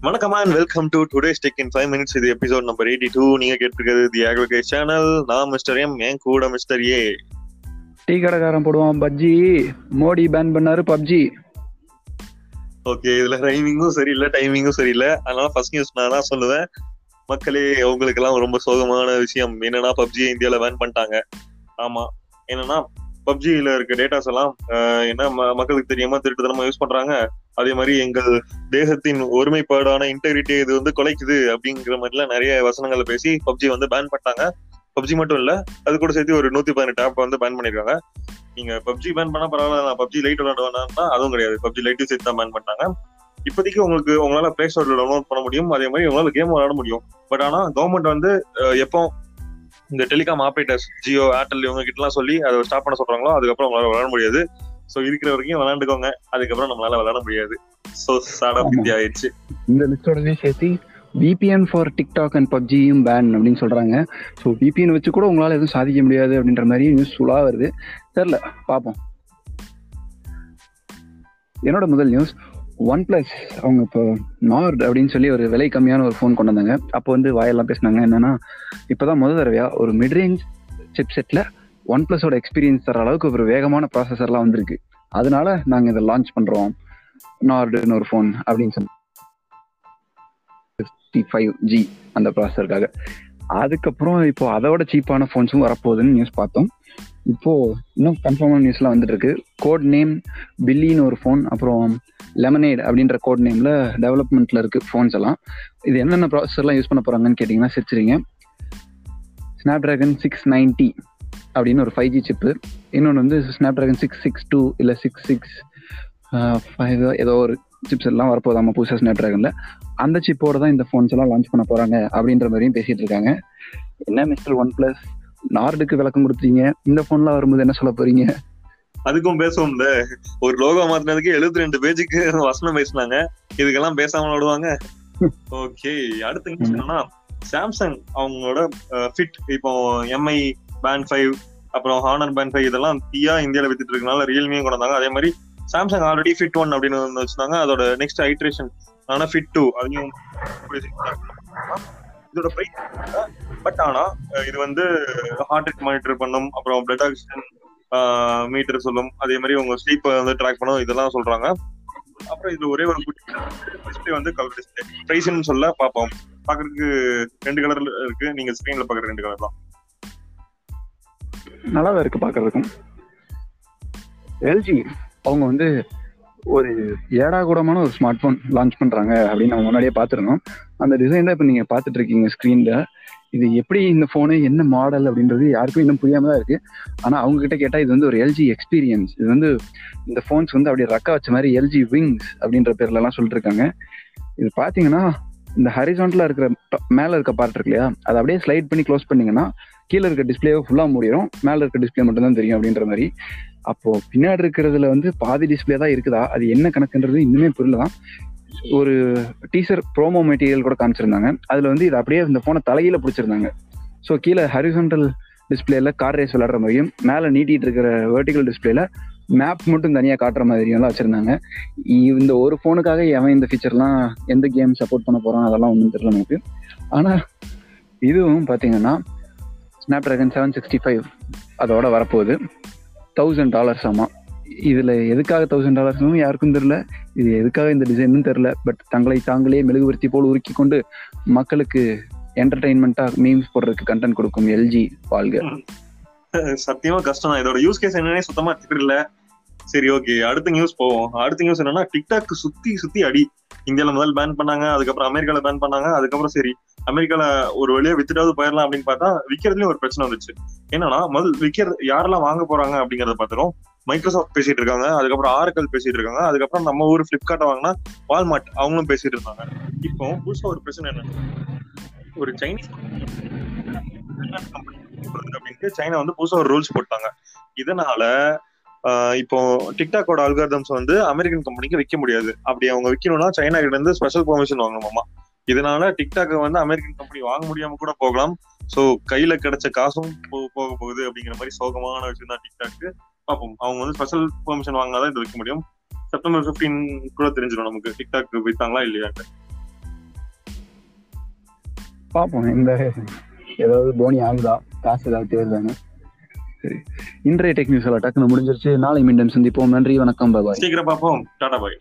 வணக்கம் and welcome to today's tech in five minutes இது episode number eighty two நீங்க கேட்டிருக்கிறது தி அக்ரிகேட் சேனல் நான் மிஸ்டர் எம் என் கூட மிஸ்டர் ஏ டீ கடைக்காரன் போடுவான் பப்ஜி. மோடி பேன் பண்ணாரு பப்ஜி. ஓகே இதுல ரைமிங்கும் சரியில்லை டைமிங்கும் சரியில்லை. அதனால ஃபர்ஸ்ட் நியூஸ் நான் தான் சொல்லுவேன். மக்களே உங்களுக்கு எல்லாம் ரொம்ப சோகமான விஷயம். என்னன்னா பப்ஜி இந்தியால பேன் பண்ணிட்டாங்க. ஆமா. என்னன்னா பப்ஜியில இருக்க டேட்டாஸ் எல்லாம் என்ன மக்களுக்கு தெரியாம திருட்டுத்தனமா யூஸ் பண்றாங்க. அதே மாதிரி எங்கள் தேசத்தின் ஒருமைப்பாடான இன்டெகிரிட்டியை இது வந்து குலைக்குது அப்படிங்கிற மாதிரிலாம் நிறைய வசனங்களை பேசி பப்ஜி வந்து பேன் பண்ணிட்டாங்க. பப்ஜி மட்டும் இல்ல அது கூட சேர்த்து ஒரு நூத்தி பதினெட்டு ஆப் வந்து பேன் பண்ணிருக்காங்க. நீங்க பப்ஜி பேன் பண்ணா பரவாயில்ல நான் பப்ஜி லைட் விளாடுவேன்னா அதுவும் கிடையாது. பப்ஜி லைட்டும் சேர்த்து தான் பேன் பண்ணாங்க இப்போதைக்கு உங்களுக்கு உங்களால பிளே ஸ்டோர்ல டவுன்லோட் பண்ண முடியும். அதே மாதிரி உங்களால கேம் விளாட முடியும். பட் ஆனா கவர்மெண்ட் வந்து எப்போ இந்த டெலிகாம் ஆப்ரேட்டர்ஸ் ஜியோ ஏர்டெல் இவங்க கிட்ட எல்லாம் சொல்லி அதை ஸ்டாப் பண்ண சொல்றாங்களோ அதுக்கப்புறம் உங்களால விளாட முடியாது. சோ இருக்கிற வரைக்கும் விளையாண்டுக்கோங்க. அதுக்கப்புறம் நம்மளால விளையாட முடியாது. சோ சாடா ஆமா. ஆயிடுச்சு. இந்த லிஸ்டோடவே சேர்த்து விபிஎன் ஃபார் டிக்டாக் அண்ட் பப்ஜியும் பேன் அப்படின்னு சொல்றாங்க. ஸோ விபிஎன் வச்சு கூட உங்களால் எதுவும் சாதிக்க முடியாது அப்படின்ற மாதிரி நியூஸ் ஃபுல்லாக வருது. தெரில பார்ப்போம். என்னோட முதல் நியூஸ் ஒன் பிளஸ் அவங்க இப்போ நார்ட் அப்படின்னு சொல்லி ஒரு விலை கம்மியான ஒரு ஃபோன் கொண்டு வந்தாங்க. அப்போ வந்து வாயெல்லாம் பேசினாங்க. என்னன்னா இப்போதான் முதல் தடவையா ஒரு மிட்ரேஞ்ச் சிப் செட்டில் ஒன் பிளஸோட எக்ஸ்பீரியன்ஸ் தர அளவுக்கு ஒரு வேகமான ப்ராசஸர்லாம் வந்திருக்கு. அதனால நாங்கள் இதை லான்ச் பண்ணுறோம் நார்டுன்னு ஒரு ஃபோன் அப்படின்னு சொல்லி ஃபைவ் ஜி அந்த ப்ராசஸருக்காக அதுக்கப்புறம் இப்போ அதோட சீப்பான ஃபோன்ஸும் வரப்போகுதுன்னு நியூஸ் பார்த்தோம். இப்போ இன்னும் கன்ஃபார்மான நியூஸ்லாம் வந்துட்டு இருக்கு. கோட் நேம் பில்லின்னு ஒரு ஃபோன் அப்புறம் லெமனேட் அப்படின்ற கோட் நேம்ல டெவலப்மெண்ட்ல இருக்கு ஃபோன்ஸ் எல்லாம். இது என்னென்ன ப்ராசஸர்லாம் யூஸ் பண்ண போறாங்கன்னு கேட்டிங்கன்னா சிரிச்சிருங்க. ஸ்னாப் டிராகன் சிக்ஸ் நைன்டி அப்படின்னு ஒரு ஃபைவ் ஜி சிப்பு இன்னொன்று வந்து snap dragon six six two இல்லை சிக்ஸ் சிக்ஸ் ஃபைவ் ஏதோ ஒரு சிப்ஸ் எல்லாம் வரப்போதாமா புதுசாக ஸ்னாப் டிராகனில் அந்த சிப்போட தான் இந்த ஃபோன்ஸ் எல்லாம் லான்ச் பண்ண போறாங்க அப்படின்ற மாதிரியும் பேசிட்டு இருக்காங்க. என்ன மிஸ்டர் ஒன் பிளஸ் நார்டுக்கு விளக்கம் கொடுத்தீங்க. இந்த ஃபோன்லாம் வரும்போது என்ன சொல்ல போறீங்க? அதுக்கும் பேசுவோம்ல ஒரு லோகோ மாத்தினதுக்கு எழுபத்தி ரெண்டு பேஜுக்கு வசனம் பேசினாங்க. இதுக்கெல்லாம் பேசாம விடுவாங்க. ஓகே அடுத்த என்னன்னா சாம்சங் அவங்களோட ஃபிட் இப்போ எம்ஐ பேண்ட் ஃபைவ் அப்புறம் ஹானர் பேண்ட் ஃபைவ் இதெல்லாம் தீயா இந்தியால வித்துட்டு இருக்கனால ரியல்மியும் கொண்டு வந்தாங்க அதே மாதிரி சாம்சங் ஆல்ரெடி ஃபிட் ஒன் அப்படின்னு ஒன்று வச்சிருந்தாங்க. அதோட நெக்ஸ்ட் ஹைட்ரேஷன் ஆனா ஃபிட் டூ அதையும் இதோட பிரைஸ் பட் ஆனா இது வந்து ஹார்ட் ரேட் மானிட்டர் பண்ணும். அப்புறம் பிளட் ஆக்சிஜன் மீட்டர் சொல்லும். அதே மாதிரி உங்க ஸ்லீப் வந்து ட்ராக் பண்ணும். இதெல்லாம் சொல்றாங்க. அப்புறம் இதுல ஒரே ஒரு டிஸ்பிளே வந்து கலர் டிஸ்பிளே பிரைஸ்ன்னு சொல்ல பார்ப்போம் பாக்குறதுக்கு ரெண்டு கலர்ல இருக்கு. நீங்க ஸ்கிரீன்ல பாக்குற ரெண்டு கலர் தான். நல்லா தான் இருக்கு பார்க்கறதுக்கும் எல்ஜி அவங்க வந்து ஒரு ஏடா கூடமான ஒரு ஸ்மார்ட் ஃபோன் லான்ச் பண்றாங்க அப்படின்னு நம்ம முன்னாடியே பார்த்துருந்தோம். அந்த டிசைன் தான் இப்போ நீங்க பார்த்துட்டு இருக்கீங்க ஸ்க்ரீன்ல இது எப்படி இந்த ஃபோனு என்ன மாடல் அப்படின்றது யாருக்கும் இன்னும் புரியாமல் தான் இருக்கு. ஆனா அவங்க கிட்ட கேட்டா இது வந்து ஒரு எல்ஜி எக்ஸ்பீரியன்ஸ் இது வந்து இந்த ஃபோன்ஸ் வந்து அப்படியே ரக்க வச்ச மாதிரி எல்ஜி விங்ஸ் அப்படின்ற பேர்ல எல்லாம் சொல்லிட்டு இருக்காங்க இது பாத்தீங்கன்னா இந்த ஹரிசான்ட்ல இருக்கிற மேலே மேல இருக்க பார்ட் இருக்கு இல்லையா? அதை அப்படியே ஸ்லைட் பண்ணி க்ளோஸ் பண்ணீங்கன்னா கீழே இருக்க டிஸ்பிளேவை ஃபுல்லாக முடியும் மேலே இருக்க டிஸ்பிளே மட்டும் தான் தெரியும் அப்படின்ற மாதிரி. அப்போ பின்னாடி இருக்கிறதுல வந்து பாதி டிஸ்பிளே தான் இருக்குதா? அது என்ன கணக்குன்றது இன்னுமே புரியல தான். ஒரு டீசர் ப்ரோமோ மெட்டீரியல் கூட காமிச்சிருந்தாங்க. அதில் வந்து இது அப்படியே இந்த ஃபோனை தலையில பிடிச்சிருந்தாங்க. ஸோ கீழே ஹரிசன்டல் டிஸ்பிளேல கார் ரேஸ் விளாடுற மாதிரியும் மேலே நீட்டிட்டு இருக்கிற வெர்டிகல் டிஸ்பிளேல மேப் மட்டும் தனியாக காட்டுற மாதிரியெல்லாம் வச்சுருந்தாங்க. இந்த ஒரு ஃபோனுக்காக எவன் இந்த ஃபீச்சர்லாம் எந்த கேம் சப்போர்ட் பண்ண போகிறான் அதெல்லாம் ஒன்றும் தெரியல நமக்கு. ஆனால் இதுவும் பார்த்தீங்கன்னா snap dragon seven sixty five அதோட வரப்போகுது. தௌசண்ட் டாலர்ஸ் ஆமாம் இதில் எதுக்காக தௌசண்ட் டாலர்ஸும் யாருக்கும் தெரில இது எதுக்காக இந்த டிசைனும் தெரில பட் தங்களை தாங்களே மெழுகுவர்த்தி போல் உருக்கி கொண்டு மக்களுக்கு என்டர்டைன்மெண்ட்டாக மீம்ஸ் போடுறதுக்கு கண்டென்ட் கொடுக்கும் எல்ஜி வாழ்க. சத்தியமா கஷ்டம் தான். இதோட யூஸ் கேஸ் என்னன்னே சுத்தமா தெரியல. சரி ஓகே அடுத்த நியூஸ் போவோம். அடுத்த நியூஸ் என்னன்னா டிக்டாக் சுத்தி சுத்தி அடி. இந்தியாவில் முதல் பேன் பண்ணாங்க அதுக்கப்புறம் அமெரிக்கால பேன் பண்ணாங்க அதுக்கப்புறம் சரி அமெரிக்கால ஒரு வழியா வித்துட்டாவது போயிடலாம் அப்படின்னு பார்த்தா விற்கிறதுலயும் ஒரு பிரச்சனை வந்துச்சு. என்னன்னா முதல் விற்கிற யாரெல்லாம் வாங்க போறாங்க அப்படிங்கறத பாத்துரும் மைக்ரோசாஃப்ட் பேசிட்டு இருக்காங்க அதுக்கப்புறம் ஆரக்கல் பேசிட்டு இருக்காங்க அதுக்கப்புறம் நம்ம ஊர் பிளிப்கார்ட் வாங்கினா வால்மார்ட் அவங்களும் பேசிட்டு இருந்தாங்க. இப்போ புதுசா ஒரு பிரச்சனை என்ன? ஒரு சைனீஸ் அப்படின்ட்டு சைனா வந்து புதுசா ஒரு ரூல்ஸ் போட்டாங்க. இதனால இப்போ டிக்டாக்கோட அல்காரதம்ஸ் வந்து அமெரிக்கன் கம்பெனிக்கு விற்க முடியாது. அப்படி அவங்க விற்கணும்னா சைனா கிட்ட இருந்து ஸ்பெஷல் பெர்மிஷன் வாங்கணுமாமா. இதனால டிக்டாக் வந்து அமெரிக்கன் கம்பெனி வாங்க முடியாம கூட போகலாம். ஸோ கையில கிடைச்ச காசும் போ- போக போகுது அப்படிங்கிற மாதிரி சோகமான விஷயம் தான் டிக்டாக்கு பார்ப்போம். அவங்க வந்து ஸ்பெஷல் பெர்மிஷன் வாங்கினாதான் இது விற்க முடியும். செப்டம்பர் 15 கூட தெரிஞ்சிடும் நமக்கு. டிக்டாக் விற்றாங்களா இல்லையான்னு பார்ப்போம். இந்த ஏதாவது போனி ஆகுதா? காசு ஏதாவது தேவைதானே? சரி. இன்றைய டெக் நியூஸ் எல்லாம் டக்குன்னு முடிஞ்சிருச்சு. நாளை மீண்டும் சந்திப்போம். நன்றி வணக்கம் பாய் சீக்கிரம் பார்ப்போம். டாடா பாய்